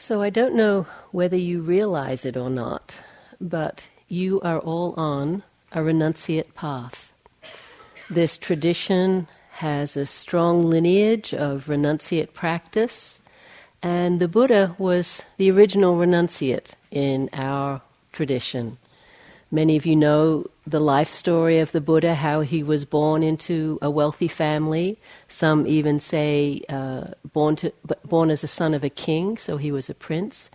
So I don't know whether you realize it or not, but you are all on a renunciate path. This tradition has a strong lineage of renunciate practice, and the Buddha was the original renunciate in our tradition. Many of you know the life story of the Buddha, how he was born into a wealthy family. Some even say uh, born, to, born as a son of a king, so he was a prince.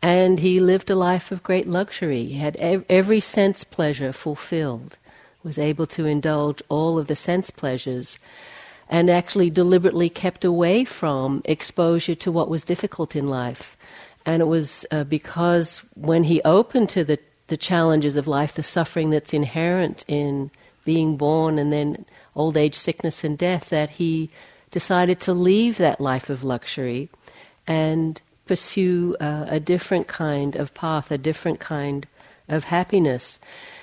And he lived a life of great luxury. He had ev- every sense pleasure fulfilled, was able to indulge all of the sense pleasures, and actually deliberately kept away from exposure to what was difficult in life. And it was uh, because when he opened to the the challenges of life, the suffering that's inherent in being born and then old age, sickness, and death, that he decided to leave that life of luxury and pursue uh, a different kind of path, a different kind of happiness.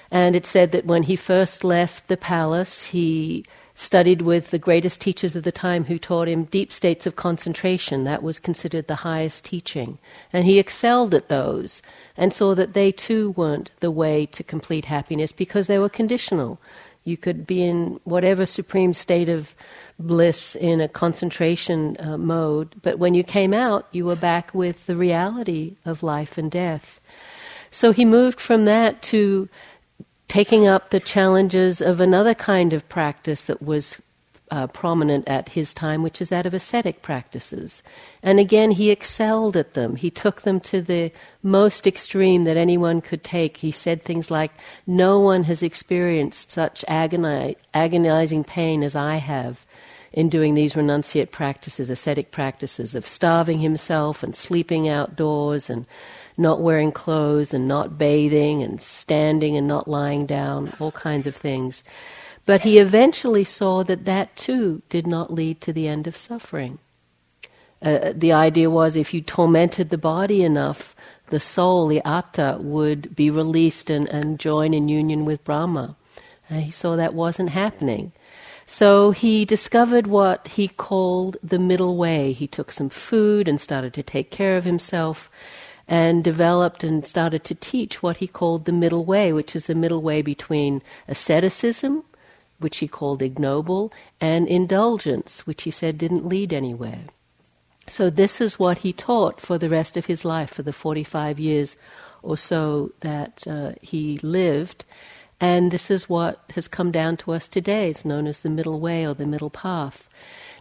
And it said that when he first left the palace, he studied with the greatest teachers of the time who taught him deep states of concentration. That was considered the highest teaching. And he excelled at those and saw that they too weren't the way to complete happiness because they were conditional. You could be in whatever supreme state of bliss in a concentration uh, mode, but when you came out, you were back with the reality of life and death. So he moved from that to taking up the challenges of another kind of practice that was uh, prominent at his time, which is that of ascetic practices. And again, he excelled at them. He took them to the most extreme that anyone could take. He said things like, No one has experienced such agoni- agonizing pain as I have in doing these renunciate practices, ascetic practices of starving himself and sleeping outdoors and not wearing clothes and not bathing and standing and not lying down, all kinds of things. But he eventually saw that that too did not lead to the end of suffering. Uh, the idea was if you tormented the body enough, the soul, the atta, would be released and, and join in union with Brahma. And he saw that wasn't happening. So he discovered what he called the middle way. He took some food and started to take care of himself and developed and started to teach what he called the middle way, which is the middle way between asceticism, which he called ignoble, and indulgence, which he said didn't lead anywhere. So, this is what he taught for the rest of his life, for the 45 years or so that uh, he lived. And this is what has come down to us today. It's known as the middle way or the middle path.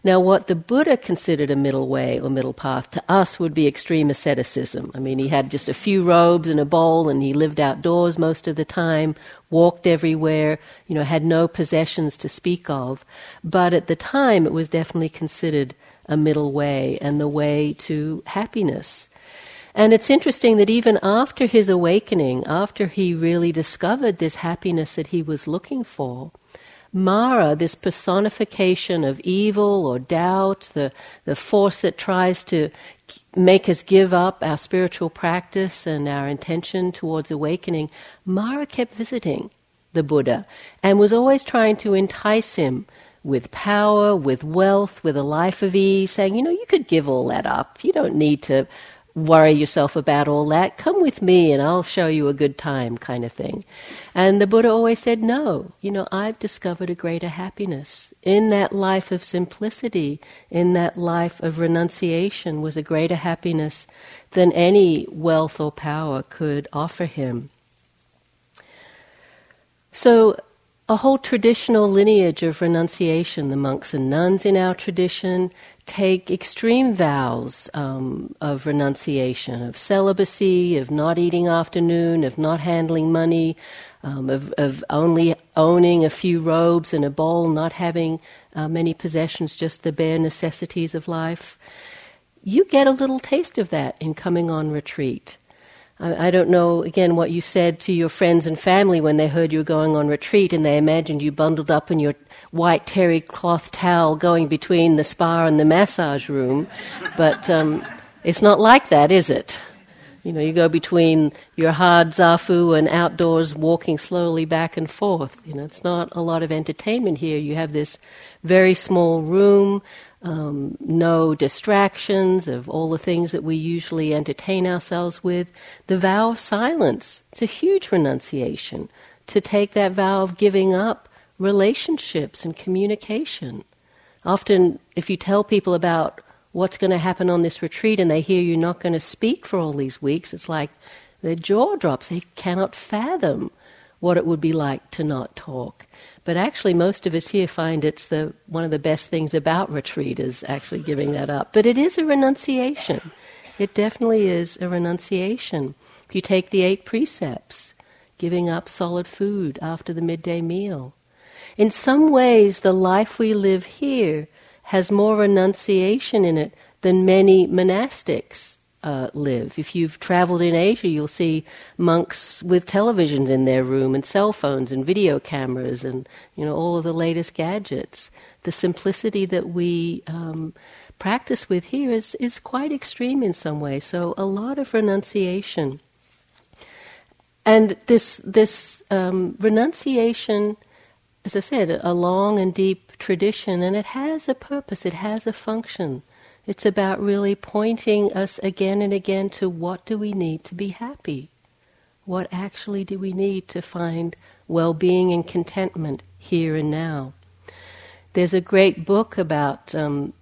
Now, what the Buddha considered a middle way or middle path to us would be extreme asceticism. I mean, he had just a few robes and a bowl, and he lived outdoors most of the time, walked everywhere, you know, had no possessions to speak of. But at the time, it was definitely considered a middle way and the way to happiness. And it's interesting that even after his awakening, after he really discovered this happiness that he was looking for, Mara, this personification of evil or doubt, the, the force that tries to make us give up our spiritual practice and our intention towards awakening, Mara kept visiting the Buddha and was always trying to entice him with power, with wealth, with a life of ease, saying, you know, you could give all that up. You don't need to worry yourself about all that. Come with me and I'll show you a good time, kind of thing. And the Buddha always said, No, you know, I've discovered a greater happiness. In that life of simplicity, in that life of renunciation, was a greater happiness than any wealth or power could offer him. So, a whole traditional lineage of renunciation. The monks and nuns in our tradition take extreme vows um, of renunciation, of celibacy, of not eating afternoon, of not handling money, um, of, of, only owning a few robes and a bowl, not having uh, many possessions, just the bare necessities of life. You get a little taste of that in coming on retreat. I, I don't know, again, what you said to your friends and family when they heard you were going on retreat and they imagined you bundled up in your white terry cloth towel going between the spa and the massage room. But um, it's not like that, is it? You know, you go between your hard zafu and outdoors walking slowly back and forth. You know, it's not a lot of entertainment here. You have this very small room um, no distractions of all the things that we usually entertain ourselves with. The vow of silence, it's a huge renunciation to take that vow of giving up relationships and communication. Often, if you tell people about what's going to happen on this retreat and they hear you're not going to speak for all these weeks, it's like their jaw drops. They cannot fathom what it would be like to not talk. But actually, most of us here find it's the one of the best things about retreat is actually giving that up. But it is a renunciation. It definitely is a renunciation. If you take the eight precepts, giving up solid food after the midday meal. In some ways, the life we live here has more renunciation in it than many monastics uh, live. If you've traveled in Asia, you'll see monks with televisions in their room and cell phones and video cameras and you know all of the latest gadgets. The simplicity that we um, practice with here is is quite extreme in some ways. So a lot of renunciation, and this this um, renunciation, as I said, a long and deep tradition, and it has a purpose. It has a function. It's about really pointing us again and again to what do we need to be happy? What actually do we need to find well being and contentment here and now? There's a great book about um,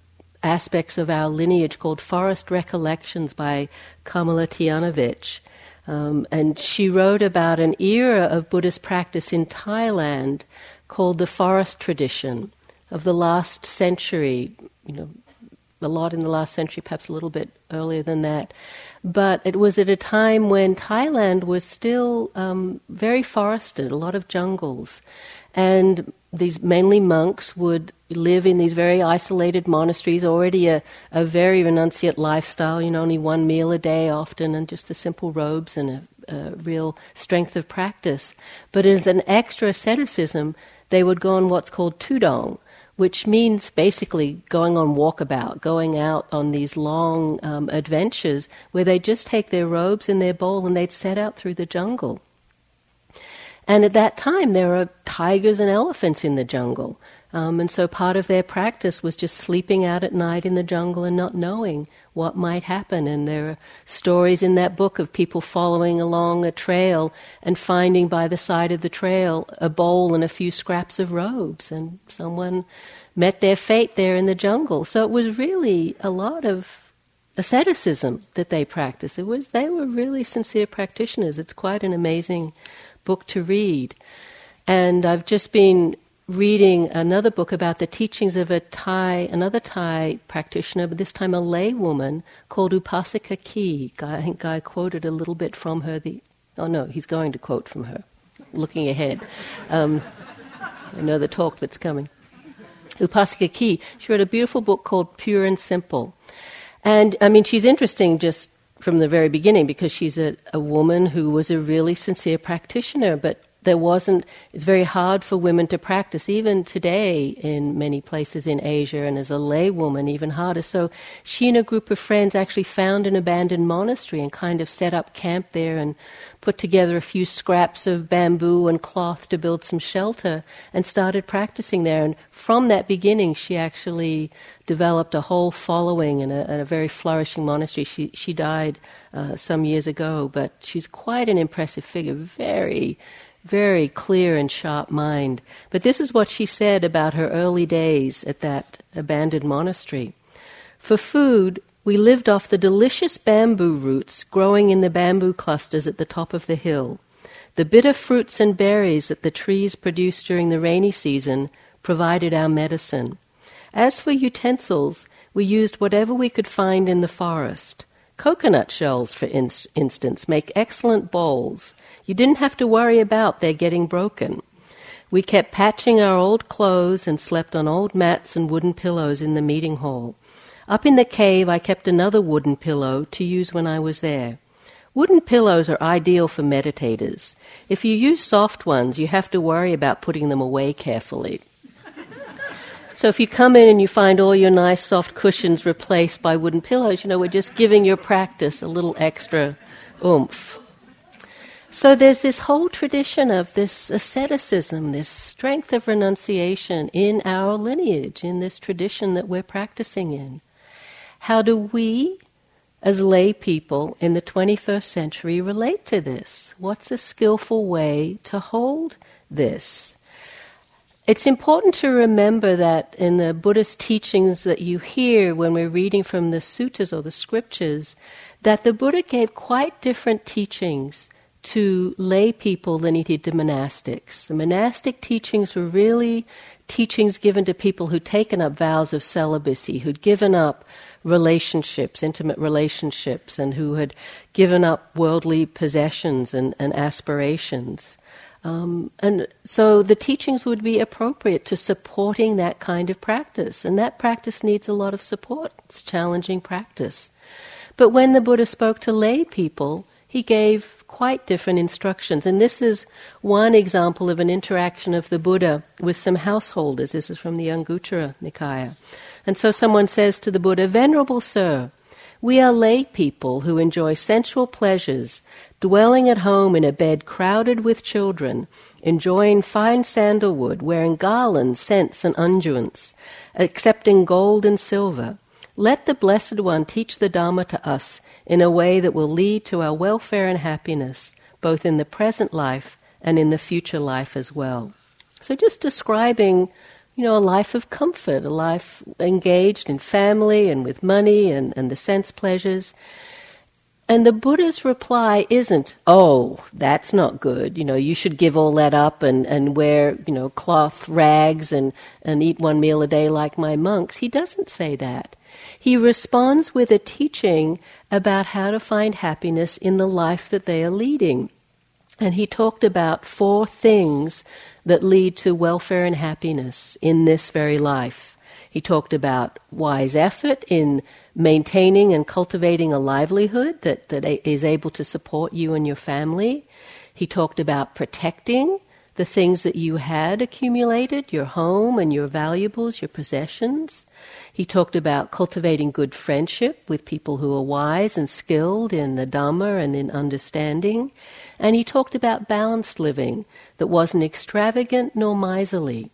aspects of our lineage called Forest Recollections by Kamala Tiyavanich. Um, and she wrote about an era of Buddhist practice in Thailand called the forest tradition of the last century, you know, a lot in the last century, perhaps a little bit earlier than that. But it was at a time when Thailand was still um, very forested, a lot of jungles. And these mainly monks would live in these very isolated monasteries, already a, a very renunciate lifestyle, you know, only one meal a day often, and just the simple robes and a, a real strength of practice. But as an extra asceticism, they would go on what's called tudong, which means basically going on walkabout, going out on these long um, adventures where they just take their robes and their bowl and they'd set out through the jungle. And at that time, there were tigers and elephants in the jungle. Um, and so part of their practice was just sleeping out at night in the jungle and not knowing what might happen. And there are stories in that book of people following along a trail and finding by the side of the trail a bowl and a few scraps of robes. And someone met their fate there in the jungle. So it was really a lot of asceticism that they practiced. It was they were really sincere practitioners. It's quite an amazing book to read. And I've just been reading another book about the teachings of a Thai, another Thai practitioner, but this time a lay woman called Upasika Kee. I think Guy quoted a little bit from her. The oh no, he's going to quote from her. Looking ahead, um, I know the talk that's coming. Upasika Kee. She wrote a beautiful book called Pure and Simple, and I mean she's interesting just from the very beginning because she's a, a woman who was a really sincere practitioner, but there wasn't, it's very hard for women to practice, even today in many places in Asia, and as a laywoman, even harder. So she and a group of friends actually found an abandoned monastery and kind of set up camp there and put together a few scraps of bamboo and cloth to build some shelter and started practicing there. And from that beginning, she actually developed a whole following and a, and a very flourishing monastery. She, she died uh, some years ago, but she's quite an impressive figure, very very clear and sharp mind. But this is what she said about her early days at that abandoned monastery. For food, we lived off the delicious bamboo roots growing in the bamboo clusters at the top of the hill. The bitter fruits and berries that the trees produced during the rainy season provided our medicine. As for utensils, we used whatever we could find in the forest. Coconut shells, for in- instance, make excellent bowls. You didn't have to worry about their getting broken. We kept patching our old clothes and slept on old mats and wooden pillows in the meeting hall. Up in the cave, I kept another wooden pillow to use when I was there. Wooden pillows are ideal for meditators. If you use soft ones, you have to worry about putting them away carefully. So if you come in and you find all your nice soft cushions replaced by wooden pillows, you know, we're just giving your practice a little extra oomph. So there's this whole tradition of this asceticism, this strength of renunciation in our lineage, in this tradition that we're practicing in. How do we, as lay people in the 21st century, relate to this? What's a skillful way to hold this? It's important to remember that in the Buddhist teachings that you hear when we're reading from the suttas or the scriptures, that the Buddha gave quite different teachings to lay people than he did to monastics. The monastic teachings were really teachings given to people who'd taken up vows of celibacy, who'd given up relationships, intimate relationships, and who had given up worldly possessions and, and aspirations. Um, and so the teachings would be appropriate to supporting that kind of practice. And that practice needs a lot of support. It's challenging practice. But when the Buddha spoke to lay people, he gave quite different instructions. And this is one example of an interaction of the Buddha with some householders. This is from the Anguttara Nikaya. And so someone says to the Buddha, Venerable Sir, we are lay people who enjoy sensual pleasures, dwelling at home in a bed crowded with children, enjoying fine sandalwood, wearing garlands, scents, and unguents, accepting gold and silver. Let the Blessed One teach the Dharma to us in a way that will lead to our welfare and happiness, both in the present life and in the future life as well. So, just describing, you know, a life of comfort, a life engaged in family and with money and, and the sense pleasures. And the Buddha's reply isn't, oh, that's not good. You know, you should give all that up and, and wear, you know, cloth rags and, and eat one meal a day like my monks. He doesn't say that. He responds with a teaching about how to find happiness in the life that they are leading. And he talked about four things that lead to welfare and happiness in this very life. He talked about wise effort in maintaining and cultivating a livelihood that, that is able to support you and your family. He talked about protecting the things that you had accumulated, your home and your valuables, your possessions. He talked about cultivating good friendship with people who are wise and skilled in the Dhamma and in understanding. And he talked about balanced living that wasn't extravagant nor miserly.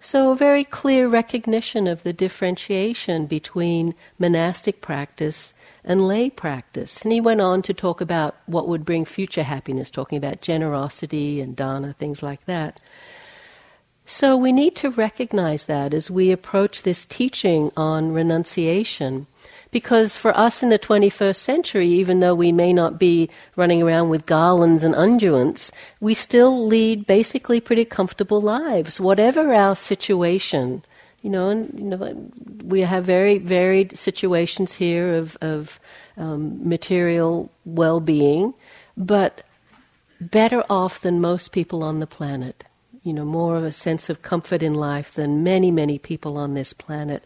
So, a very clear recognition of the differentiation between monastic practice and lay practice. And he went on to talk about what would bring future happiness, talking about generosity and dana, things like that. So we need to recognize that as we approach this teaching on renunciation. Because for us in the 21st century, even though we may not be running around with garlands and unguents, we still lead basically pretty comfortable lives, whatever our situation. You know, and you know, we have very varied situations here of, of um, material well being, but better off than most people on the planet. You know, more of a sense of comfort in life than many, many people on this planet.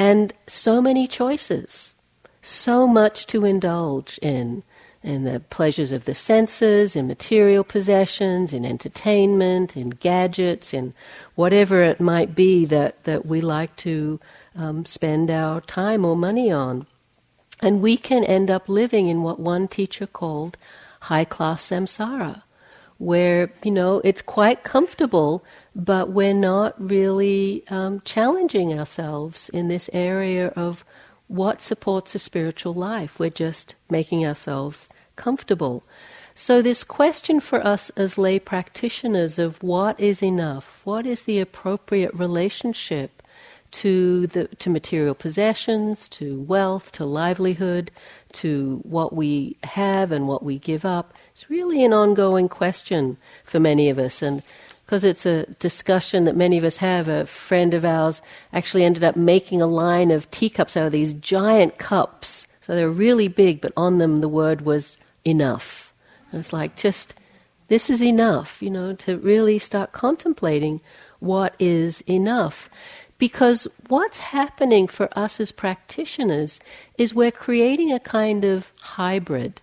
And so many choices, so much to indulge in in the pleasures of the senses, in material possessions, in entertainment, in gadgets, in whatever it might be that, that we like to um, spend our time or money on. And we can end up living in what one teacher called high class samsara, where, you know, it's quite comfortable, but we're not really um, challenging ourselves in this area of what supports a spiritual life. We're just making ourselves comfortable. So, this question for us as lay practitioners of what is enough, what is the appropriate relationship to, the, to material possessions, to wealth, to livelihood, to what we have and what we give up, it's really an ongoing question for many of us. And because it's a discussion that many of us have. A friend of ours actually ended up making a line of teacups out of these giant cups. So they're really big, but on them the word was enough. And it's like just, this is enough, you know, to really start contemplating what is enough. Because what's happening for us as practitioners is we're creating a kind of hybrid.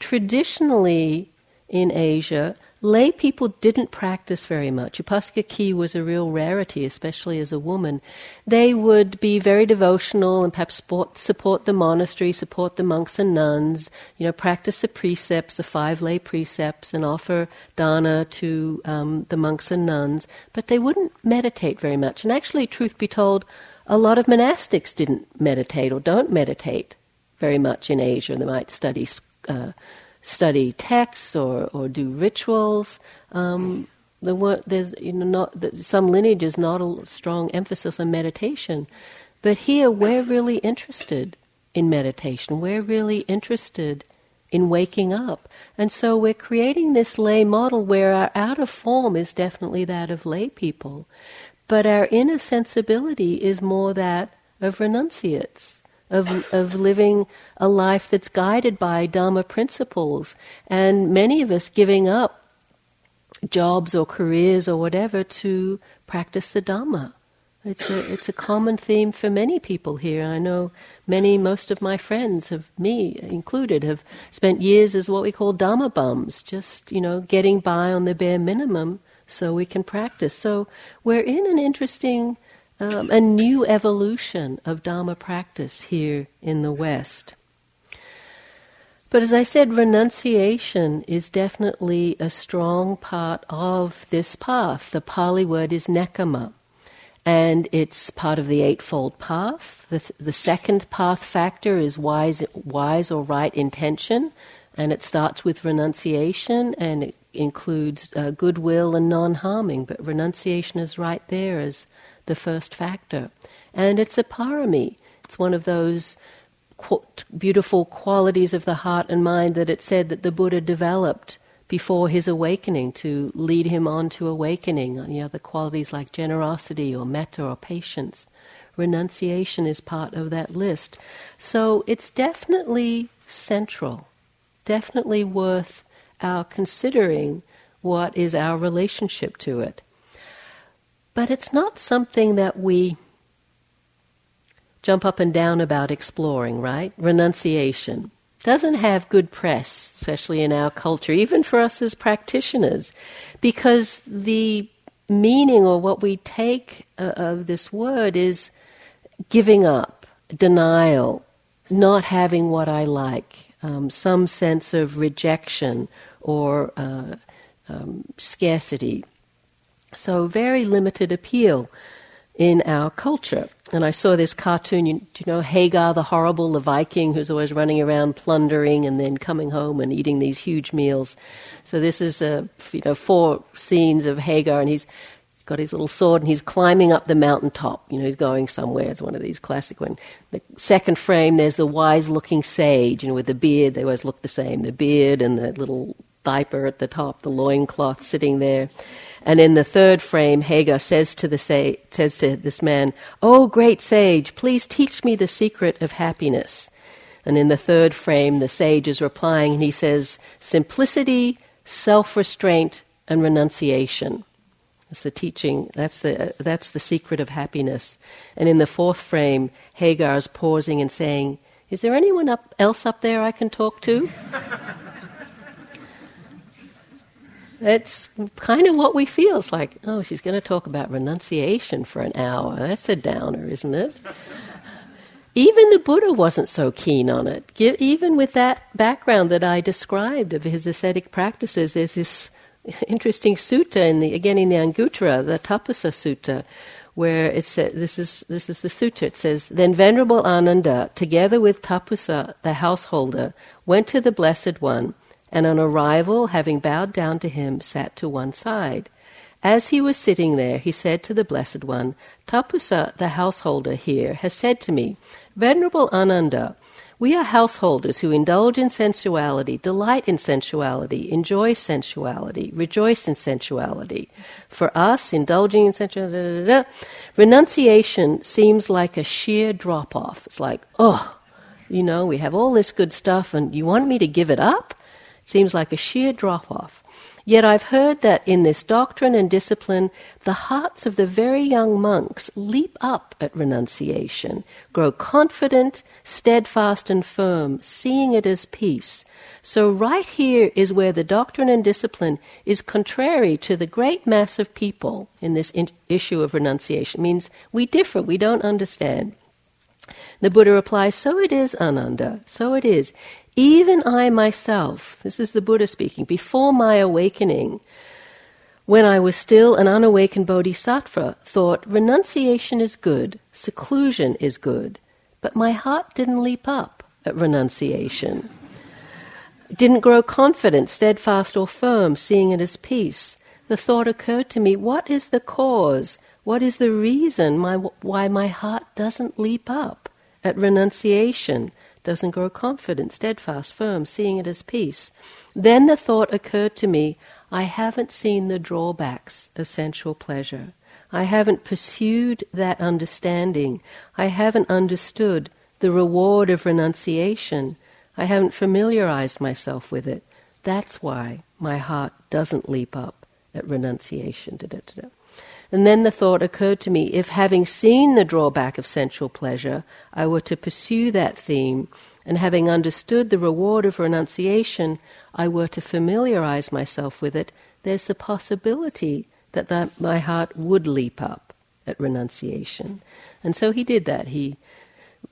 Traditionally in Asia, lay people didn't practice very much. Upasika Kee was a real rarity, especially as a woman. They would be very devotional and perhaps support, support the monastery, support the monks and nuns, you know, practice the precepts, the five lay precepts, and offer dana to um, the monks and nuns, but they wouldn't meditate very much. And actually, truth be told, a lot of monastics didn't meditate or don't meditate very much in Asia. They might study. Uh, study texts or, or do rituals. Um, the there's you know not the, some lineages not a strong emphasis on meditation, but here we're really interested in meditation. We're really interested in waking up, and so we're creating this lay model where our outer form is definitely that of lay people, but our inner sensibility is more that of renunciates of, of living a life that's guided by Dharma principles. And many of us giving up jobs or careers or whatever to practice the Dharma. It's a, it's a common theme for many people here. I know many, most of my friends, have me included, have spent years as what we call Dharma bums, just, you know, getting by on the bare minimum so we can practice. So we're in an interesting um, a new evolution of Dharma practice here in the West. But as I said, renunciation is definitely a strong part of this path. The Pali word is nekkhamma, and it's part of the Eightfold Path. The, the second path factor is wise, wise or right intention, and it starts with renunciation and it includes uh, goodwill and non harming, but renunciation is right there as the first factor. And it's a parami. It's one of those beautiful qualities of the heart and mind that it said that the Buddha developed before his awakening to lead him on to awakening. You know, the qualities like generosity or metta or patience. Renunciation is part of that list. So it's definitely central, definitely worth our considering what is our relationship to it. But it's not something that we jump up and down about exploring, right? Renunciation doesn't have good press, especially in our culture, even for us as practitioners, because the meaning or what we take uh, of this word is giving up, denial, not having what I like, um, some sense of rejection or uh, um, scarcity. So, very limited appeal in our culture. And I saw this cartoon, you, you, know, Hagar the Horrible, the Viking who's always running around plundering and then coming home and eating these huge meals. So this is, uh, a, you know, four scenes of Hagar and he's got his little sword and he's climbing up the mountaintop. You know, he's going somewhere. It's one of these classic ones. The second frame, there's the wise-looking sage, you know, with the beard. They always look the same. The beard and the little diaper at the top, the loincloth sitting there. And in the third frame, Hagar says to, the sa- says to this man, Oh, great sage, please teach me the secret of happiness. And in the third frame, the sage is replying, and he says, Simplicity, self restraint, and renunciation. That's the teaching, that's the, that's the secret of happiness. And in the fourth frame, Hagar is pausing and saying, Is there anyone up, else up there I can talk to? It's kind of what we feel. It's like, oh, she's going to talk about renunciation for an hour. That's a downer, isn't it? Even the Buddha wasn't so keen on it. Even with that background that I described of his ascetic practices, there's this interesting sutta in the again in the Anguttara, the Tapussa Sutta, where it says this is this is the sutta. It says, "Then Venerable Ananda, together with Tapussa, the householder, went to the Blessed One." And on arrival, having bowed down to him, sat to one side. As he was sitting there, he said to the Blessed One, Tapussa, the householder here, has said to me, Venerable Ananda, we are householders who indulge in sensuality, delight in sensuality, enjoy sensuality, rejoice in sensuality. For us, indulging in sensuality, renunciation seems like a sheer drop off. It's like, oh, you know, we have all this good stuff and you want me to give it up? Seems like a sheer drop off. Yet I've heard that in this doctrine and discipline, the hearts of the very young monks leap up at renunciation, grow confident, steadfast, and firm, seeing it as peace. So, right here is where the doctrine and discipline is contrary to the great mass of people in this in- issue of renunciation. It means we differ, we don't understand. The Buddha replies, So it is, Ananda, so it is. Even I myself, this is the Buddha speaking, before my awakening, when I was still an unawakened bodhisattva, thought renunciation is good, seclusion is good, but my heart didn't leap up at renunciation. didn't grow confident, steadfast, or firm, seeing it as peace. The thought occurred to me what is the cause? What is the reason my, why my heart doesn't leap up at renunciation? Doesn't grow confident, steadfast, firm, seeing it as peace. Then the thought occurred to me I haven't seen the drawbacks of sensual pleasure. I haven't pursued that understanding. I haven't understood the reward of renunciation. I haven't familiarized myself with it. That's why my heart doesn't leap up at renunciation. Da-da-da-da. And then the thought occurred to me if, having seen the drawback of sensual pleasure, I were to pursue that theme, and having understood the reward of renunciation, I were to familiarize myself with it, there's the possibility that, that my heart would leap up at renunciation. And so he did that. He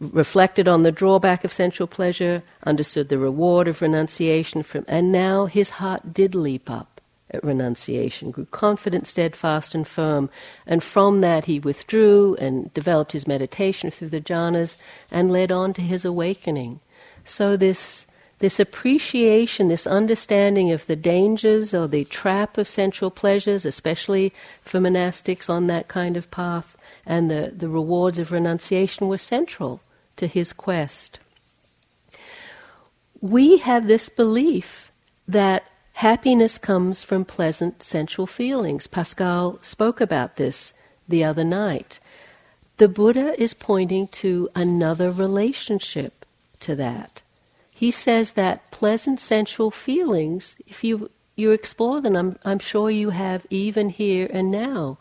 reflected on the drawback of sensual pleasure, understood the reward of renunciation, from, and now his heart did leap up renunciation, grew confident, steadfast, and firm. And from that, he withdrew and developed his meditation through the jhanas and led on to his awakening. So, this, this appreciation, this understanding of the dangers or the trap of sensual pleasures, especially for monastics on that kind of path, and the, the rewards of renunciation were central to his quest. We have this belief that Happiness comes from pleasant sensual feelings. Pascal spoke about this the other night. The Buddha is pointing to another relationship to that. He says that pleasant sensual feelings, if you, you explore them, I'm, I'm sure you have even here and now,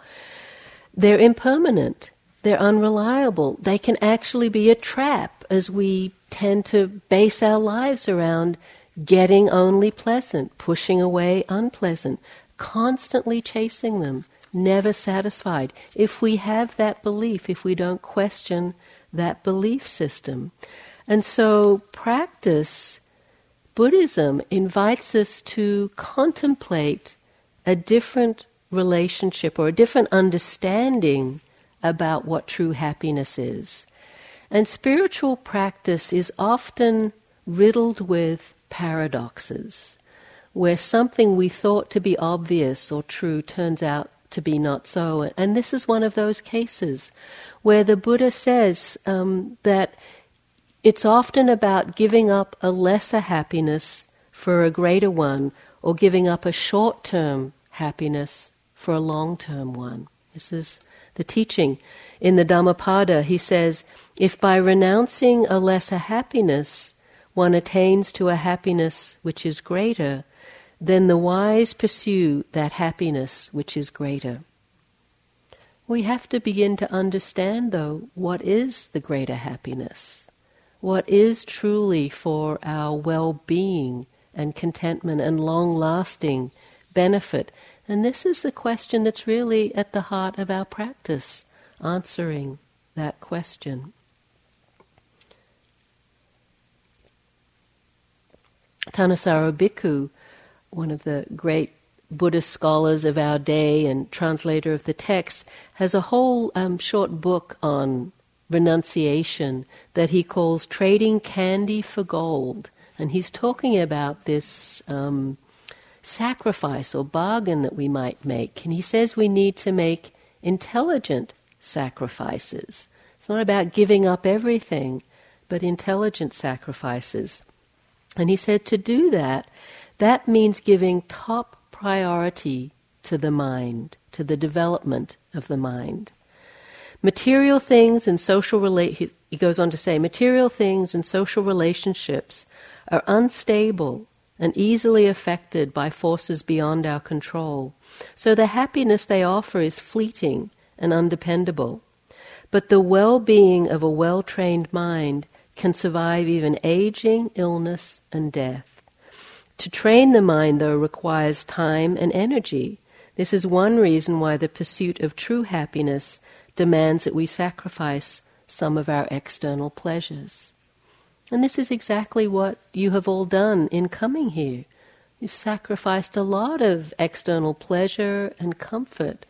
they're impermanent, they're unreliable, they can actually be a trap as we tend to base our lives around getting only pleasant, pushing away unpleasant, constantly chasing them, never satisfied. If we have that belief, if we don't question that belief system. And so, practice, Buddhism invites us to contemplate a different relationship or a different understanding about what true happiness is. And spiritual practice is often riddled with paradoxes, where something we thought to be obvious or true turns out to be not so. And this is one of those cases where the Buddha says um, that it's often about giving up a lesser happiness for a greater one, or giving up a short term happiness for a long term one. This is the teaching. In the Dhammapada, he says, if by renouncing a lesser happiness one attains to a happiness which is greater, then the wise pursue that happiness which is greater. We have to begin to understand, though, what is the greater happiness? What is truly for our well being and contentment and long lasting benefit? And this is the question that's really at the heart of our practice, answering that question. Thanissaro Bhikkhu, one of the great Buddhist scholars of our day and translator of the text, has a whole um, short book on renunciation that he calls Trading Candy for Gold. And he's talking about this um, sacrifice or bargain that we might make. And he says we need to make intelligent sacrifices. It's not about giving up everything, but intelligent sacrifices. And he said to do that, that means giving top priority to the mind, to the development of the mind. Material things and social relate he goes on to say material things and social relationships are unstable and easily affected by forces beyond our control. So the happiness they offer is fleeting and undependable. But the well being of a well trained mind can survive even aging, illness, and death. To train the mind, though, requires time and energy. This is one reason why the pursuit of true happiness demands that we sacrifice some of our external pleasures. And this is exactly what you have all done in coming here. You've sacrificed a lot of external pleasure and comfort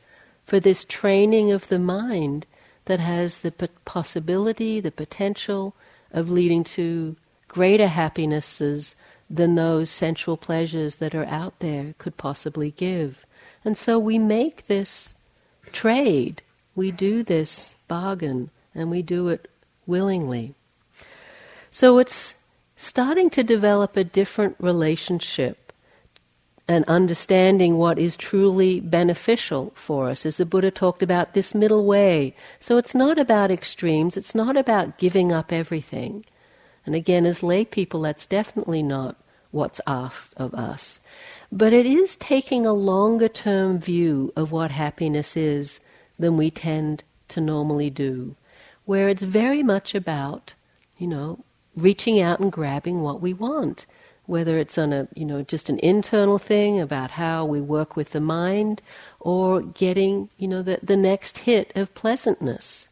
for this training of the mind that has the possibility, the potential of leading to greater happinesses than those sensual pleasures that are out there could possibly give. And so we make this trade, we do this bargain, and we do it willingly. So it's starting to develop a different relationship and understanding what is truly beneficial for us. As the Buddha talked about, this middle way. So it's not about extremes, it's not about giving up everything. And again, as lay people, that's definitely not what's asked of us. But it is taking a longer term view of what happiness is than we tend to normally do, where it's very much about, you know, reaching out and grabbing what we want whether it's on a you know just an internal thing about how we work with the mind or getting you know the, the next hit of pleasantness.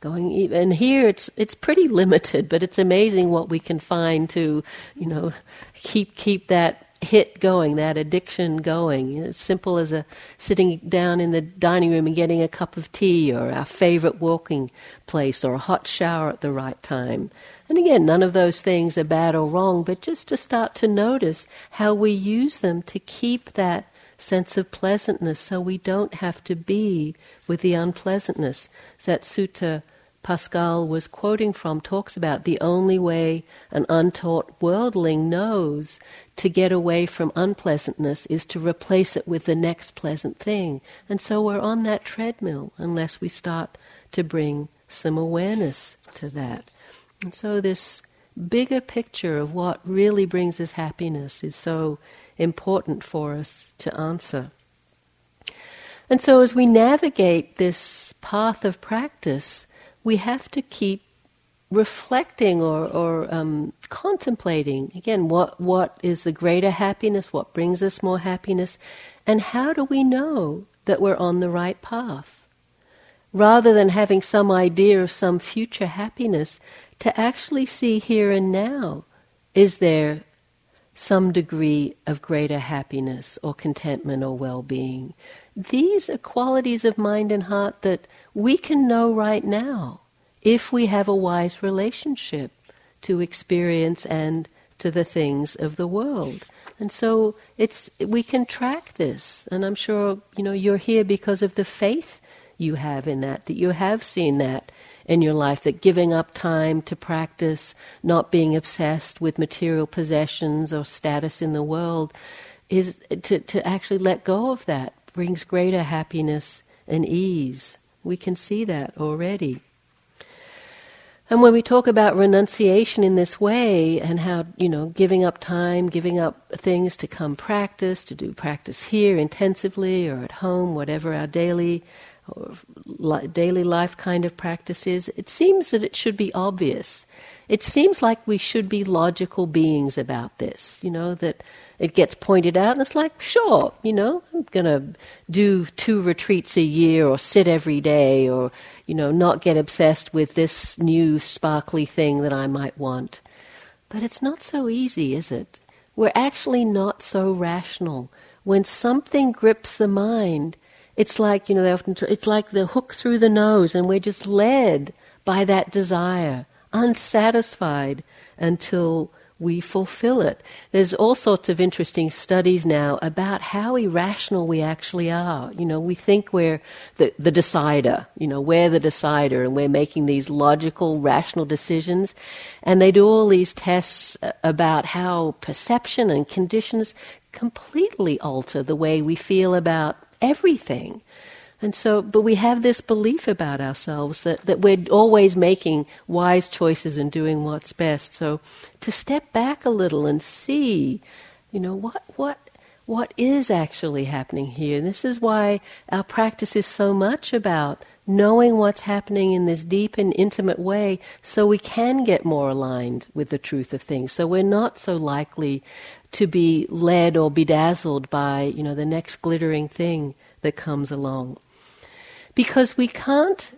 Going and here it's it's pretty limited but it's amazing what we can find to you know keep keep that hit going, that addiction going. As simple as a sitting down in the dining room and getting a cup of tea, or our favorite walking place, or a hot shower at the right time. And again, none of those things are bad or wrong, but just to start to notice how we use them to keep that sense of pleasantness so we don't have to be with the unpleasantness. That sutta Pascal was quoting from talks about the only way an untaught worldling knows to get away from unpleasantness is to replace it with the next pleasant thing. And so we're on that treadmill unless we start to bring some awareness to that. And so, this bigger picture of what really brings us happiness is so important for us to answer. And so, as we navigate this path of practice, we have to keep reflecting or, or um, contemplating again what, what is the greater happiness, what brings us more happiness, and how do we know that we're on the right path? rather than having some idea of some future happiness, to actually see here and now is there some degree of greater happiness or contentment or well being. These are qualities of mind and heart that we can know right now if we have a wise relationship to experience and to the things of the world. And so it's we can track this and I'm sure you know you're here because of the faith you have in that, that you have seen that in your life, that giving up time to practice, not being obsessed with material possessions or status in the world, is to, to actually let go of that brings greater happiness and ease. We can see that already. And when we talk about renunciation in this way and how, you know, giving up time, giving up things to come practice, to do practice here intensively or at home, whatever our daily daily life kind of practices, it seems that it should be obvious. It seems like we should be logical beings about this, you know, that it gets pointed out and it's like, sure, you know, I'm going to do two retreats a year or sit every day or, you know, not get obsessed with this new sparkly thing that I might want. But it's not so easy, is it? We're actually not so rational. When something grips the mind, it's like, you know, they often, it's like the hook through the nose, and we're just led by that desire, unsatisfied until we fulfill it. There's all sorts of interesting studies now about how irrational we actually are. You know, we think we're the, the decider, you know, we're the decider and we're making these logical, rational decisions. And they do all these tests uh, about how perception and conditions completely alter the way we feel about everything. And so, but we have this belief about ourselves that, that we're always making wise choices and doing what's best. So, to step back a little and see, You know, what, what, what is actually happening here? And this is why our practice is so much about knowing what's happening in this deep and intimate way so we can get more aligned with the truth of things. So we're not so likely to be led or bedazzled by, you know, the next glittering thing that comes along. Because we can't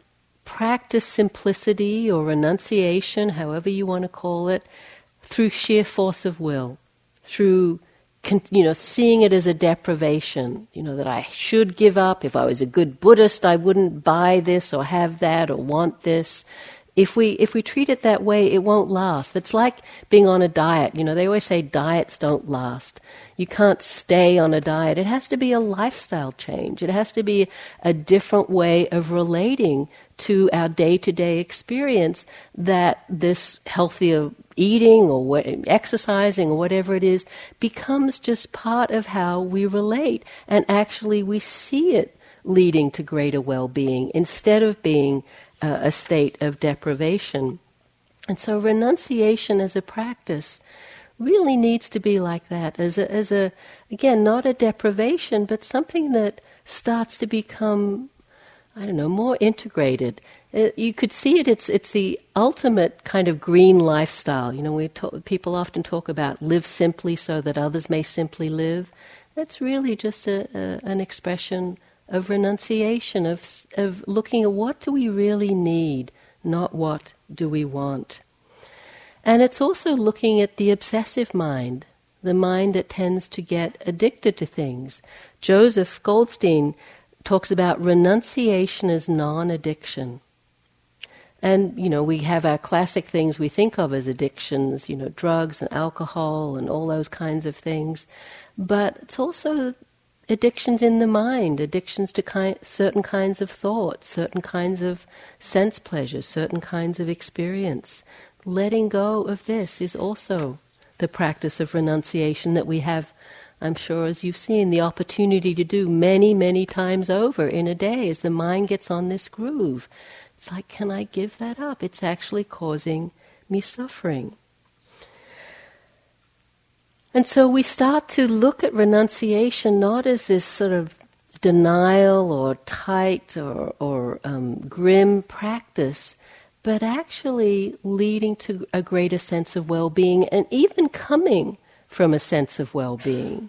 practice simplicity or renunciation, however you want to call it, through sheer force of will, through you know, seeing it as a deprivation, you know, that I should give up. If I was a good Buddhist, I wouldn't buy this or have that or want this. If we if we treat it that way, it won't last. It's like being on a diet. You know, they always say diets don't last. You can't stay on a diet. It has to be a lifestyle change. It has to be a different way of relating to our day to day experience that this healthier eating or what, exercising or whatever it is becomes just part of how we relate. And actually, we see it leading to greater well being instead of being uh, a state of deprivation. And so, renunciation as a practice really needs to be like that as a, as a again not a deprivation but something that starts to become I don't know, more integrated. Uh, you could see it. It's it's the ultimate kind of green lifestyle. You know, we talk, people often talk about live simply so that others may simply live. That's really just a, a, an expression of renunciation, of of looking at what do we really need, not what do we want. And it's also looking at the obsessive mind, the mind that tends to get addicted to things. Joseph Goldstein talks about renunciation as non addiction. And, you know, we have our classic things we think of as addictions, you know, drugs and alcohol and all those kinds of things. But it's also addictions in the mind, addictions to ki- certain kinds of thoughts, certain kinds of sense pleasures, certain kinds of experience. Letting go of this is also the practice of renunciation that we have I'm sure, as you've seen, the opportunity to do many, many times over in a day as the mind gets on this groove. It's like, can I give that up? It's actually causing me suffering. And so we start to look at renunciation not as this sort of denial or tight or, or um, grim practice, but actually leading to a greater sense of well being and even coming from a sense of well being.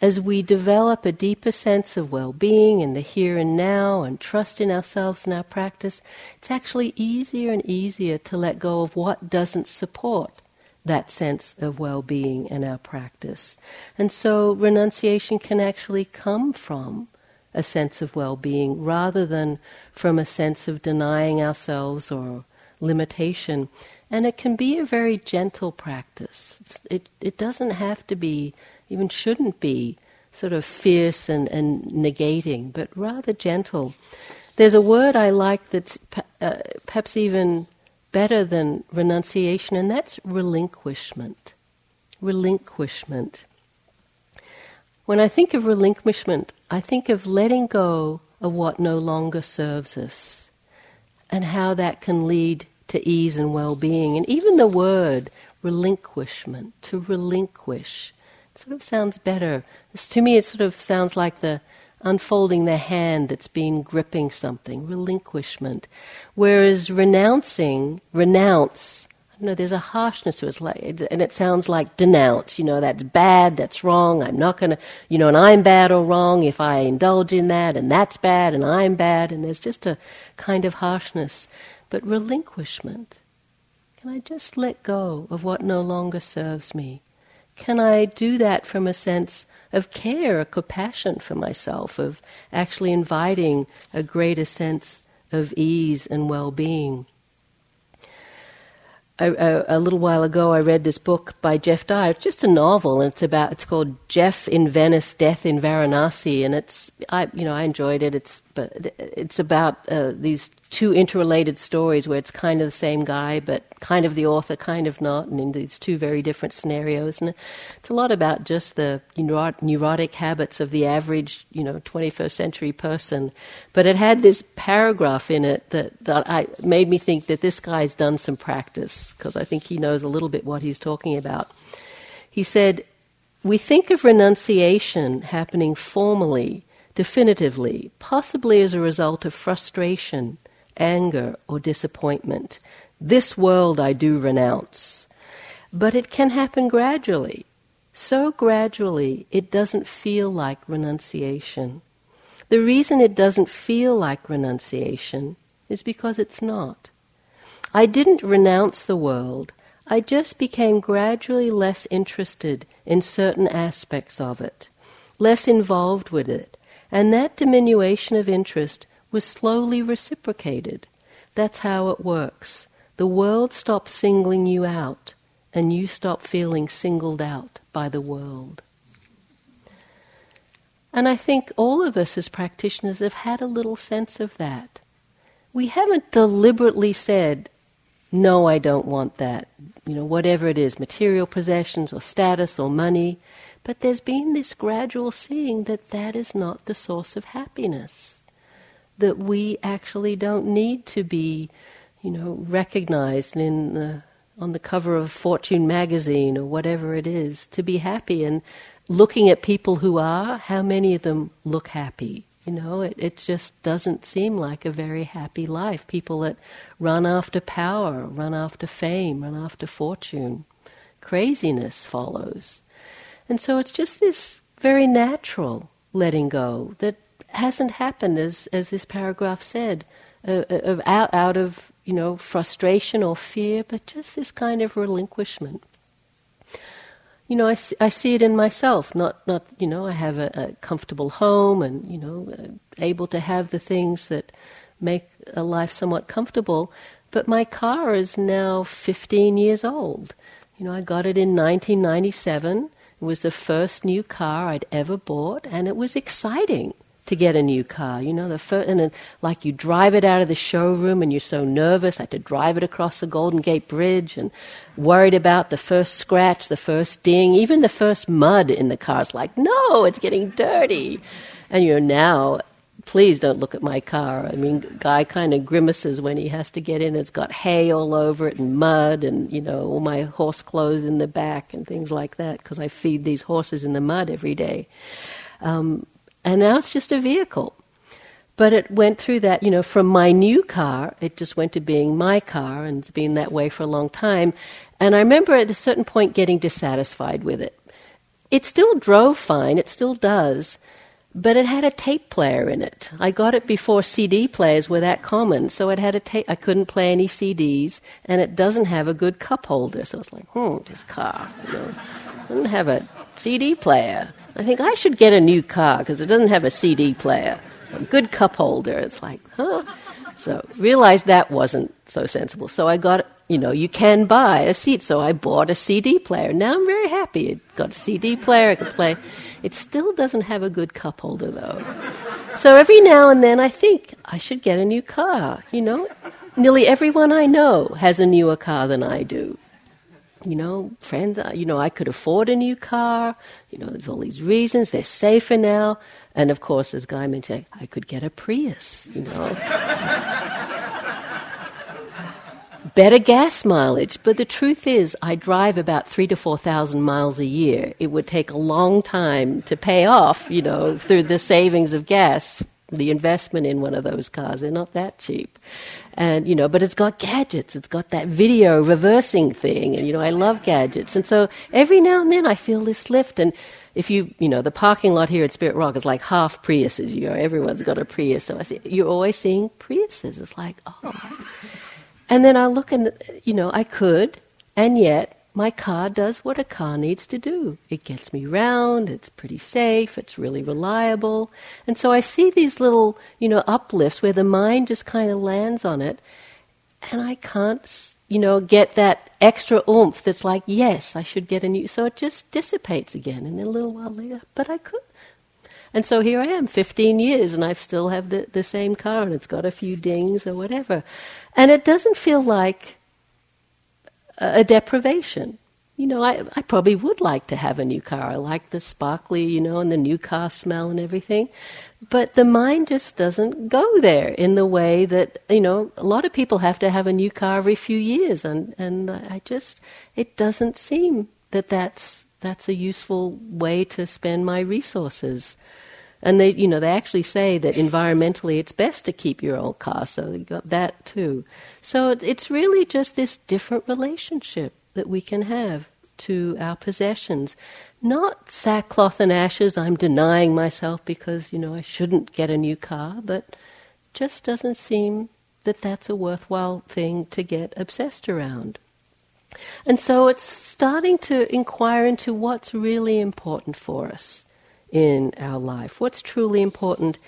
As we develop a deeper sense of well being in the here and now and trust in ourselves and our practice, it's actually easier and easier to let go of what doesn't support that sense of well being in our practice. And so renunciation can actually come from a sense of well being rather than from a sense of denying ourselves or limitation. And it can be a very gentle practice. It's, it, it doesn't have to be, even shouldn't be, sort of fierce and, and negating, but rather gentle. There's a word I like that's uh, perhaps even better than renunciation, and that's relinquishment. Relinquishment. When I think of relinquishment, I think of letting go of what no longer serves us and how that can lead to ease and well being. And even the word relinquishment, to relinquish, sort of sounds better. This, to me, it sort of sounds like the unfolding the hand that's been gripping something, relinquishment. Whereas renouncing, renounce, I know, there's a harshness to it, like, and it sounds like denounce. You know, that's bad, that's wrong. I'm not going to, you know, and I'm bad or wrong if I indulge in that, and that's bad, and I'm bad. And there's just a kind of harshness but relinquishment. Can I just let go of what no longer serves me? Can I do that from a sense of care, a compassion for myself, of actually inviting a greater sense of ease and well being? a, little while ago, I read this book by Geoff Dyer. It's just a novel, and it's about it's called Jeff in Venice, Death in Varanasi, and it's I you know I enjoyed it. It's but it's about uh, these two interrelated stories where it's kind of the same guy, but kind of the author, kind of not, and in these two very different scenarios. And it's a lot about just the neurotic habits of the average, you know, 21st century person. But it had this paragraph in it that, that I, made me think that this guy's done some practice, because I think he knows a little bit what he's talking about. He said, we think of renunciation happening formally, definitively, possibly as a result of frustration, anger, or disappointment. This world I do renounce. But it can happen gradually. So gradually, it doesn't feel like renunciation. The reason it doesn't feel like renunciation is because it's not. I didn't renounce the world, I just became gradually less interested in certain aspects of it, less involved with it, and that diminution of interest was slowly reciprocated. That's how it works. The world stops singling you out, and you stop feeling singled out by the world. And I think all of us as practitioners have had a little sense of that. We haven't deliberately said, no, I don't want that, you know, whatever it is, material possessions or status or money. But there's been this gradual seeing that that is not the source of happiness. That we actually don't need to be, you know, recognized in the, on the cover of Fortune magazine or whatever it is to be happy. And looking at people who are, how many of them look happy? You know, it, it just doesn't seem like a very happy life. People that run after power, run after fame, run after fortune. Craziness follows. And so it's just this very natural letting go that hasn't happened, as, as this paragraph said, uh, uh of, out, out of you know frustration or fear, but just this kind of relinquishment you know, I, see, I see it in myself. Not, not you know, I have a, a comfortable home and, you know, uh, able to have the things that make a life somewhat comfortable. But my car is now 15 years old. You know, I got it in 1997. It was the first new car I'd ever bought, and it was exciting to get a new car. You know, the first, and like you drive it out of the showroom and you're so nervous. I had to drive it across the Golden Gate Bridge and worried about the first scratch, the first ding, even the first mud in the car. It's like, no, it's getting dirty. And you're now, please don't look at my car. I mean, guy kind of grimaces when he has to get in. It's got hay all over it and mud and, you know, all my horse clothes in the back and things like that because I feed these horses in the mud every day. Um, and now it's just a vehicle. But it went through that, you know, from my new car, it just went to being my car, and it's been that way for a long time. And I remember at a certain point getting dissatisfied with it. It still drove fine, it still does, but it had a tape player in it. I got it before CD players were that common, so it had a tape. I couldn't play any CDs, and it doesn't have a good cup holder. So it's like, hmm, this car, you know, doesn't have a CD player. I think I should get a new car because it doesn't have a CD player, a good cup holder. It's like, huh? So realized that wasn't so sensible. So I got, you know, you can buy a seat. So I bought a CD player. Now I'm very happy. It got a CD player. I can play. It still doesn't have a good cup holder though. So every now and then I think I should get a new car. You know, nearly everyone I know has a newer car than I do you know, friends, uh, you know, I could afford a new car. You know, there's all these reasons. They're safer now. And of course, as Guy mentioned, I could get a Prius, you know. Better gas mileage. But the truth is, I drive about three to 4,000 miles a year. It would take a long time to pay off, you know, through the savings of gas the investment in one of those cars. They're not that cheap. And, you know, but it's got gadgets. It's got that video reversing thing. And, you know, I love gadgets. And so every now and then I feel this lift. And if you, you know, the parking lot here at Spirit Rock is like half Priuses. You know, everyone's got a Prius. So I see, you're always seeing Priuses. It's like, oh. And then I look and, you know, I could. And yet my car does what a car needs to do. It gets me round, it's pretty safe, it's really reliable. And so I see these little, you know, uplifts where the mind just kind of lands on it, and I can't, you know, get that extra oomph that's like, yes, I should get a new. So it just dissipates again, and then a little while later, but I could. And so here I am, 15 years, and I still have the, the same car, and it's got a few dings or whatever. And it doesn't feel like a deprivation. You know, I, I probably would like to have a new car. I like the sparkly, you know, and the new car smell and everything. But the mind just doesn't go there in the way that, you know, a lot of people have to have a new car every few years. And, and I just, it doesn't seem that that's that's a useful way to spend my resources. And they, you know, they actually say that environmentally it's best to keep your old car, so you've got that too. So it's really just this different relationship that we can have to our possessions. Not sackcloth and ashes, I'm denying myself because, you know, I shouldn't get a new car, but just doesn't seem that that's a worthwhile thing to get obsessed around. And so it's starting to inquire into what's really important for us in our life, what's truly important,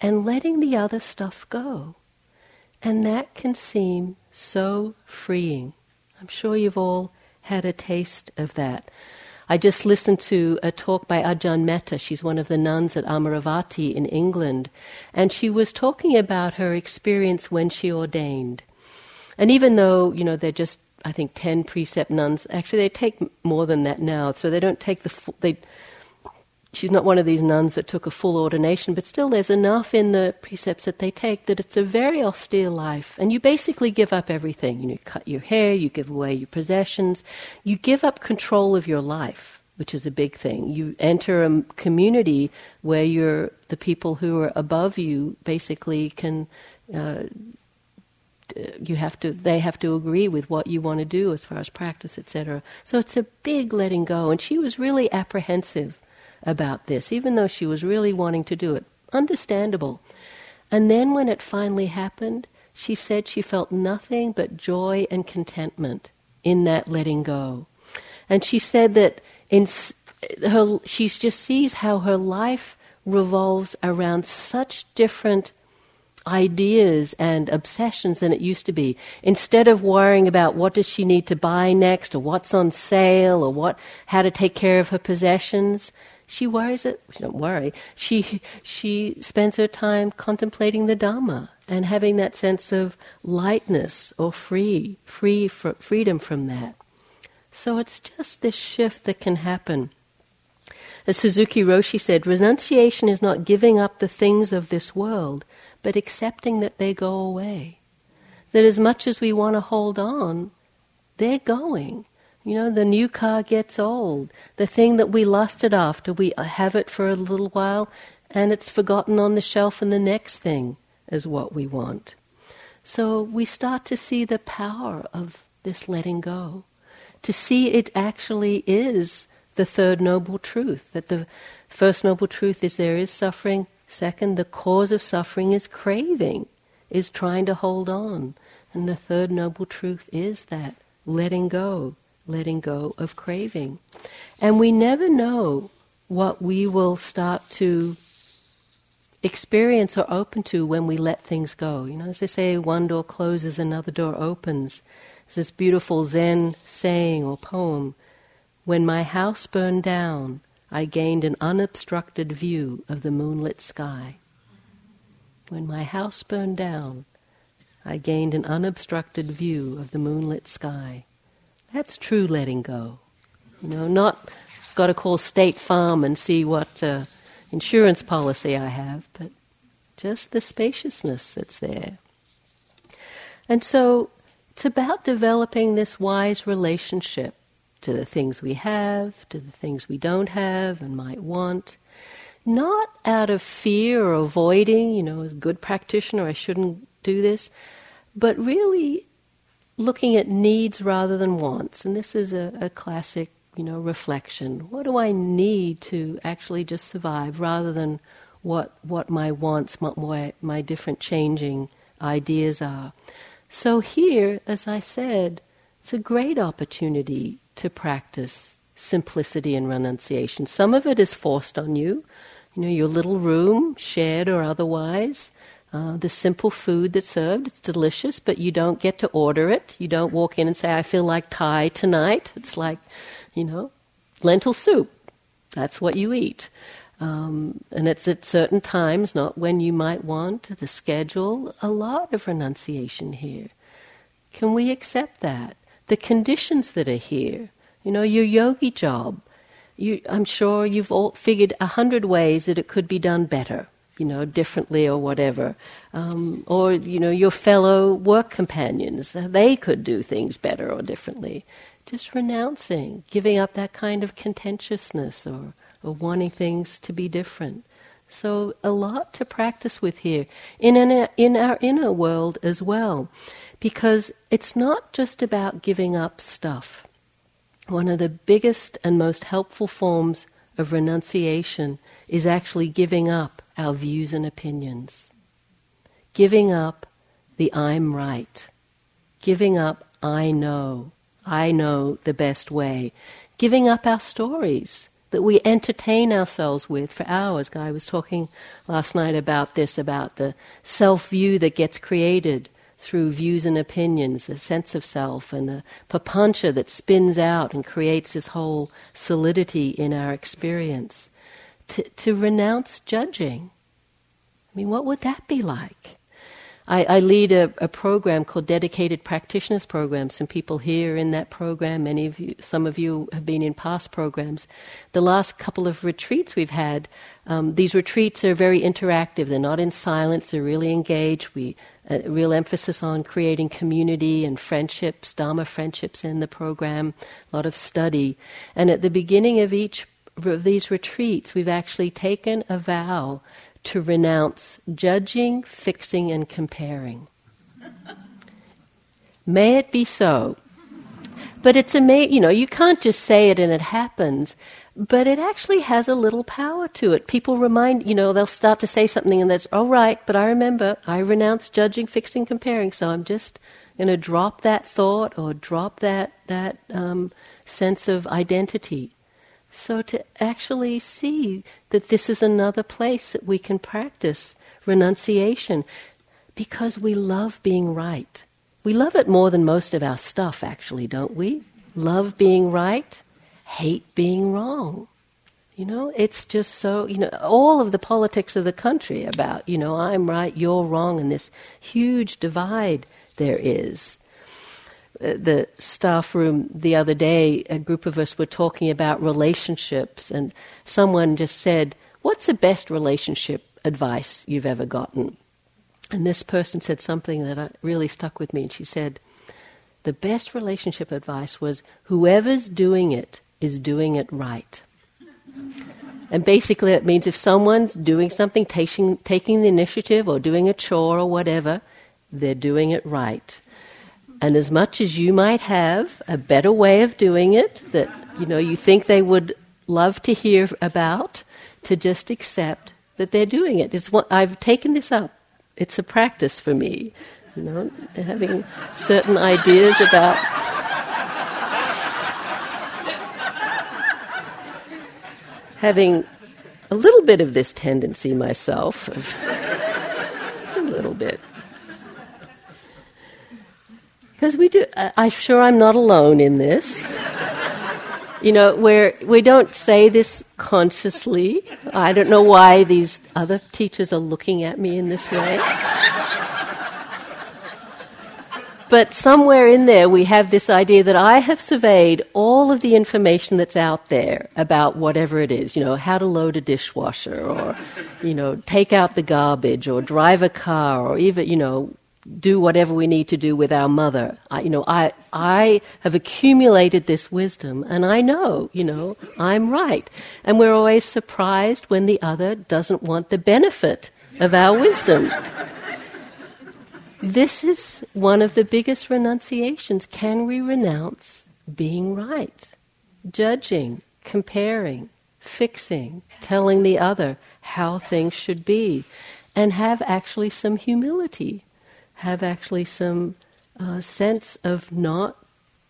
and letting the other stuff go. And that can seem so freeing. I'm sure you've all had a taste of that. I just listened to a talk by Ajahn Mehta. She's one of the nuns at Amaravati in England. And she was talking about her experience when she ordained. And even though, you know, they're just, I think, 10 precept nuns, actually they take more than that now. So they don't take the, full, they, she's not one of these nuns that took a full ordination, but still there's enough in the precepts that they take that it's a very austere life. And you basically give up everything. You know, you cut your hair, you give away your possessions, you give up control of your life, which is a big thing. You enter a community where you're the people who are above you basically can. Uh, you have to they have to agree with what you want to do as far as practice etc so it's a big letting go and she was really apprehensive about this, even though she was really wanting to do it. Understandable. And then when it finally happened, she said she felt nothing but joy and contentment in that letting go. And she said that in her, she just sees how her life revolves around such different ideas and obsessions than it used to be. Instead of worrying about what does she need to buy next or what's on sale or what how to take care of her possessions, she worries it. She don't worry. She she spends her time contemplating the Dhamma and having that sense of lightness or free, free fr- freedom from that. So it's just this shift that can happen. As Suzuki Roshi said, renunciation is not giving up the things of this world, but accepting that they go away. That as much as we want to hold on, they're going. You know, the new car gets old. The thing that we lusted after, we have it for a little while and it's forgotten on the shelf, and the next thing is what we want. So we start to see the power of this letting go, to see it actually is the third noble truth that the first noble truth is there is suffering, second, the cause of suffering is craving, is trying to hold on. And the third noble truth is that letting go, letting go of craving. And we never know what we will start to experience or open to when we let things go. You know, as they say, one door closes, another door opens. It's this beautiful Zen saying or poem. When my house burned down, I gained an unobstructed view of the moonlit sky. When my house burned down, I gained an unobstructed view of the moonlit sky. That's true letting go. You know, not got to call State Farm and see what uh, insurance policy I have, but just the spaciousness that's there. And so it's about developing this wise relationship to the things we have, to the things we don't have and might want. Not out of fear or avoiding, you know, as a good practitioner, I shouldn't do this, but really looking at needs rather than wants. And this is a, a classic, you know, reflection. What do I need to actually just survive rather than what, what my wants, my, my different changing ideas are? So here, as I said, it's a great opportunity to practice simplicity and renunciation. Some of it is forced on you, you know, your little room, shared or otherwise. Uh, the simple food that's served, it's delicious, but you don't get to order it. You don't walk in and say, I feel like Thai tonight. It's like, you know, lentil soup. That's what you eat. Um, and it's at certain times, not when you might want, the schedule, a lot of renunciation here. Can we accept that? The conditions that are here, you know, your yogi job, you, I'm sure you've all figured a hundred ways that it could be done better you know, differently or whatever. Um, or, you know, your fellow work companions, they could do things better or differently. just renouncing, giving up that kind of contentiousness or, or wanting things to be different. So, a lot to practice with here in, an, in our inner world as well, because it's not just about giving up stuff. One of the biggest and most helpful forms of renunciation is actually giving up our views and opinions, giving up the I'm right, giving up I know, I know the best way, giving up our stories that we entertain ourselves with for hours. Guy was talking last night about this, about the self view that gets created through views and opinions, the sense of self, and the papancha that spins out and creates this whole solidity in our experience. To, to renounce judging. I mean, what would that be like? I, I lead a, a, program called Dedicated Practitioners Program. Some people here in that program, many of you, some of you have been in past programs. The last couple of retreats we've had, um, these retreats are very interactive. They're not in silence. They're really engaged. We a real emphasis on creating community and friendships, Dharma friendships in the program. A lot of study, and at the beginning of each these retreats, we've actually taken a vow to renounce judging, fixing, and comparing. May it be so. But it's amazing, you know, you can't just say it and it happens, but it actually has a little power to it. People remind, you know, they'll start to say something and that's, all oh, right, but I remember I renounce judging, fixing, comparing, so I'm just going to drop that thought or drop that, that um, sense of identity. So to actually see that this is another place that we can practice renunciation because we love being right. We love it more than most of our stuff, actually, don't we? Love being right, hate being wrong. You know, it's just so, you know, all of the politics of the country about, you know, I'm right, you're wrong, and this huge divide there is Uh, the staff room the other day, a group of us were talking about relationships, and someone just said, What's the best relationship advice you've ever gotten? And this person said something that uh, really stuck with me. And she said, The best relationship advice was whoever's doing it is doing it right. And basically, it means if someone's doing something, taking, taking the initiative or doing a chore or whatever, they're doing it right. And as much as you might have a better way of doing it that you know you think they would love to hear about, to just accept that they're doing it. It's what, I've taken this up. It's a practice for me, you know, having certain ideas about. having a little bit of this tendency myself, of, just a little bit. Because we do, uh, I'm sure I'm not alone in this. You know, where we don't say this consciously. I don't know why these other teachers are looking at me in this way. But somewhere in there, we have this idea that I have surveyed all of the information that's out there about whatever it is, you know, how to load a dishwasher or, you know, take out the garbage or drive a car or even, you know, do whatever we need to do with our mother. I, you know, I, I have accumulated this wisdom and I know, you know, I'm right. And we're always surprised when the other doesn't want the benefit of our wisdom. this is one of the biggest renunciations. Can we renounce being right? Judging, comparing, fixing, telling the other how things should be, and have actually some humility have actually some uh, sense of not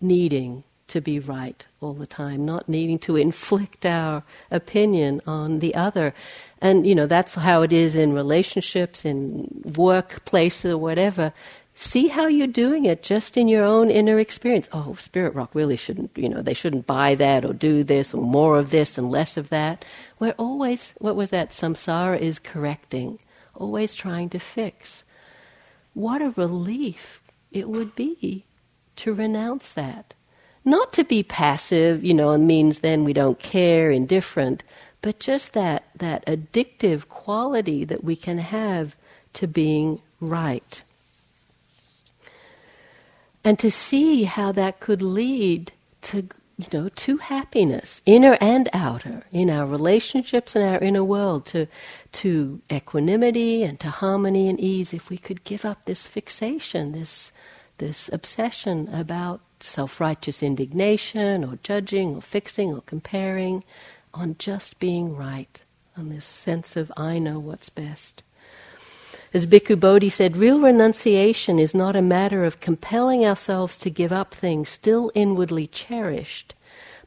needing to be right all the time, not needing to inflict our opinion on the other. And, you know, that's how it is in relationships, in workplaces, or whatever. See how you're doing it just in your own inner experience. Oh, Spirit Rock really shouldn't, you know, they shouldn't buy that or do this or more of this and less of that. We're always, what was that? Samsara is correcting, always trying to fix what a relief it would be to renounce that. Not to be passive, you know, and means then we don't care, indifferent, but just that, that addictive quality that we can have to being right. And to see how that could lead to you know, to happiness, inner and outer, in our relationships and our inner world, to, to equanimity and to harmony and ease, if we could give up this fixation, this, this obsession about self righteous indignation or judging or fixing or comparing, on just being right, on this sense of I know what's best. As Bhikkhu Bodhi said, real renunciation is not a matter of compelling ourselves to give up things still inwardly cherished,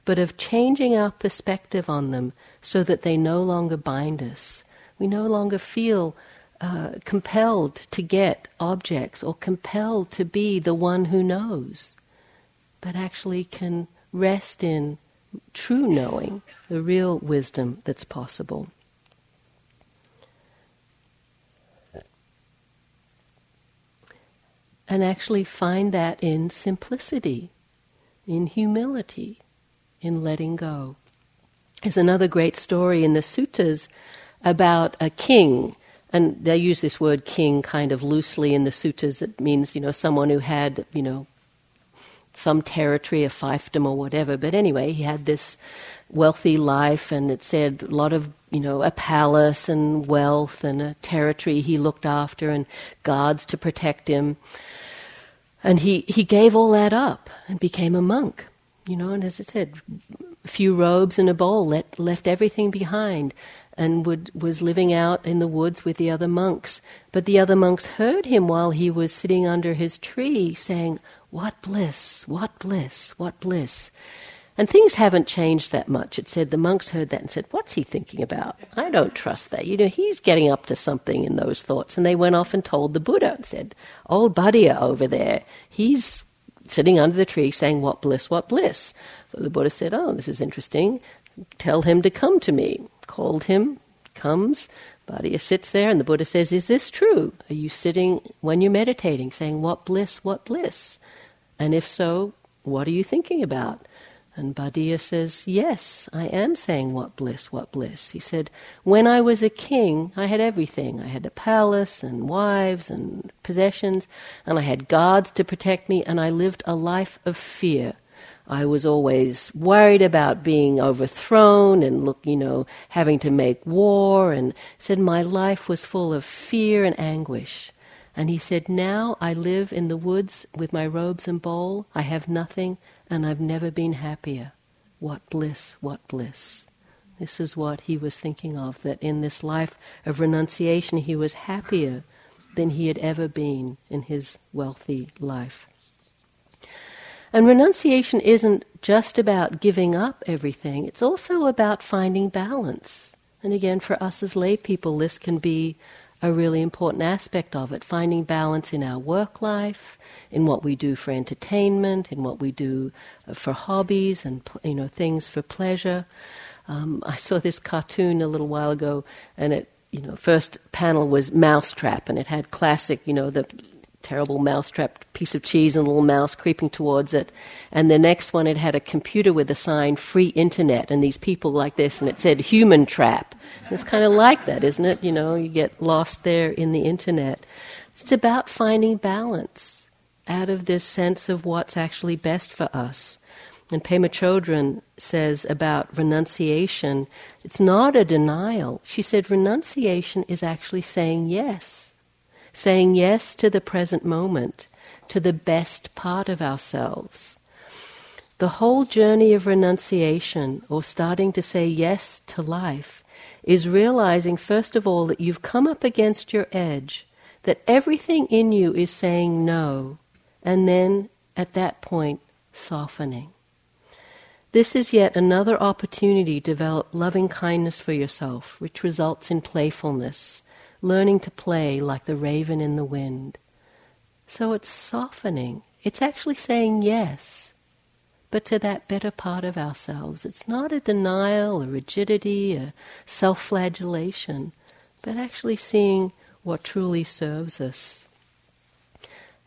but of changing our perspective on them so that they no longer bind us. We no longer feel uh, compelled to get objects or compelled to be the one who knows, but actually can rest in true knowing, the real wisdom that's possible. And actually find that in simplicity, in humility, in letting go. There's another great story in the suttas about a king, and they use this word king kind of loosely in the suttas. It means, you know, someone who had, you know, some territory, a fiefdom or whatever. But anyway, he had this wealthy life, and it said a lot of, you know, a palace and wealth and a territory he looked after and guards to protect him. And he, he gave all that up and became a monk. You know, and as I said, a few robes and a bowl, let, left everything behind and would, was living out in the woods with the other monks. But the other monks heard him while he was sitting under his tree saying, What bliss, what bliss, what bliss. And things haven't changed that much. It said the monks heard that and said, What's he thinking about? I don't trust that. You know, he's getting up to something in those thoughts. And they went off and told the Buddha and said, Old Bhaddiya over there, he's sitting under the tree saying, What bliss, what bliss. So the Buddha said, Oh, this is interesting. Tell him to come to me. Called him, comes. Bhaddiya sits there, and the Buddha says, Is this true? Are you sitting when you're meditating saying, What bliss, what bliss? And if so, what are you thinking about? And Bhaddiya says, Yes, I am saying what bliss, what bliss. He said, When I was a king, I had everything. I had a palace and wives and possessions, and I had guards to protect me, and I lived a life of fear. I was always worried about being overthrown and look, you know, having to make war, and said my life was full of fear and anguish. And he said, Now I live in the woods with my robes and bowl. I have nothing and I've never been happier. What bliss, what bliss. This is what he was thinking of, that in this life of renunciation he was happier than he had ever been in his wealthy life. And renunciation isn't just about giving up everything, it's also about finding balance. And again, for us as lay people, this can be a really important aspect of it finding balance in our work life, in what we do for entertainment, in what we do uh, for hobbies and you know things for pleasure. Um, I saw this cartoon a little while ago, and it you know first panel was Mousetrap, and it had classic you know the terrible mousetrap piece of cheese and a little mouse creeping towards it. And the next one, it had a computer with a sign, free internet, and these people like this, and it said human trap. It's kind of like that, isn't it? You know, you get lost there in the internet. It's about finding balance out of this sense of what's actually best for us. And Pema Chodron says about renunciation, it's not a denial. She said renunciation is actually saying yes saying yes to the present moment, to the best part of ourselves. The whole journey of renunciation, or starting to say yes to life, is realizing, first of all, that you've come up against your edge, that everything in you is saying no, and then at that point, softening. This is yet another opportunity to develop loving kindness for yourself, which results in playfulness, learning to play like the raven in the wind. So it's softening. It's actually saying yes, but to that better part of ourselves. It's not a denial, a rigidity, a self flagellation, but actually seeing what truly serves us.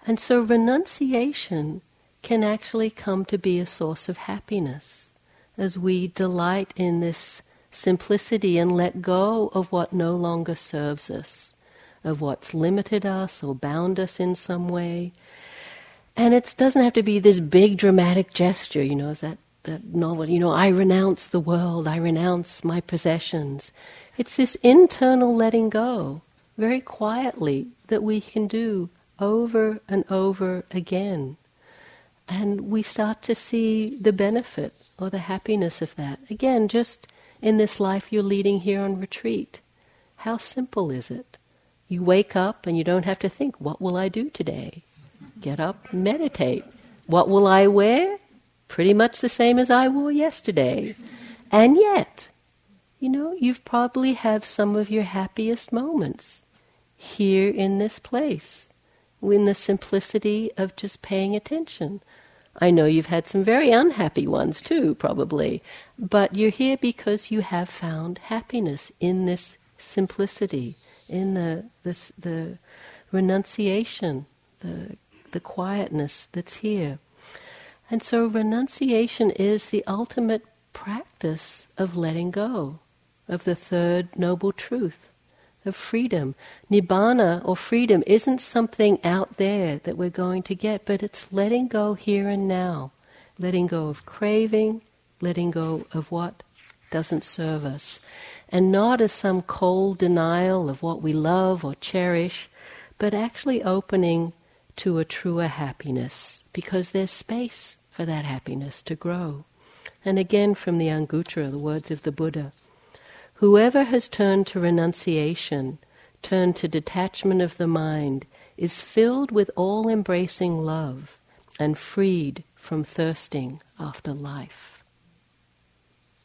And so renunciation can actually come to be a source of happiness as we delight in this simplicity and let go of what no longer serves us, of what's limited us or bound us in some way. And it doesn't have to be this big dramatic gesture, you know, as that, that novel, you know, I renounce the world, I renounce my possessions. It's this internal letting go, very quietly, that we can do over and over again. And we start to see the benefit or the happiness of that. Again, just in this life you're leading here on retreat. How simple is it? You wake up and you don't have to think, what will I do today? Get up, meditate. What will I wear? Pretty much the same as I wore yesterday. And yet, you know, you've probably have some of your happiest moments here in this place, in the simplicity of just paying attention. I know you've had some very unhappy ones too, probably, but you're here because you have found happiness in this simplicity, in the this, the renunciation, the the quietness that's here. And so renunciation is the ultimate practice of letting go of the third noble truth of freedom. Nibbana or freedom isn't something out there that we're going to get, but it's letting go here and now, letting go of craving, letting go of what doesn't serve us, and not as some cold denial of what we love or cherish, but actually opening to a truer happiness because there's space for that happiness to grow. And again from the Anguttara, the words of the Buddha. Whoever has turned to renunciation, turned to detachment of the mind, is filled with all embracing love and freed from thirsting after life.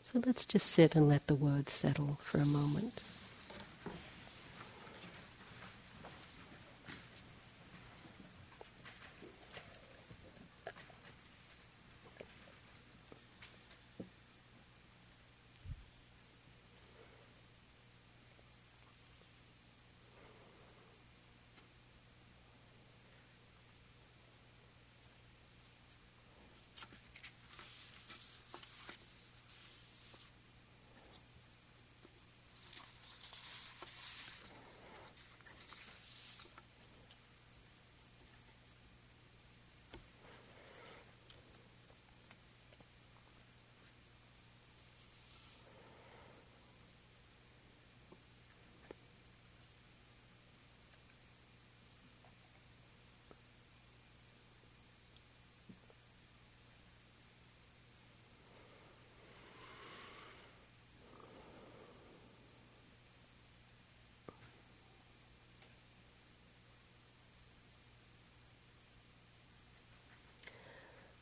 So let's just sit and let the words settle for a moment.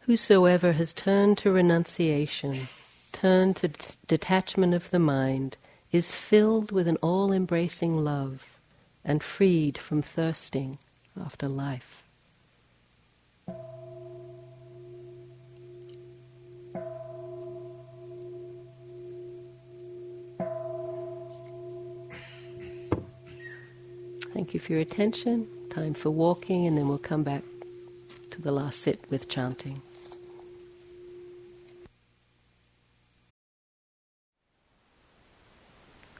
Whosoever has turned to renunciation, turned to detachment of the mind, is filled with an all embracing love and freed from thirsting after life. Thank you for your attention. Time for walking, and then we'll come back to the last sit with chanting.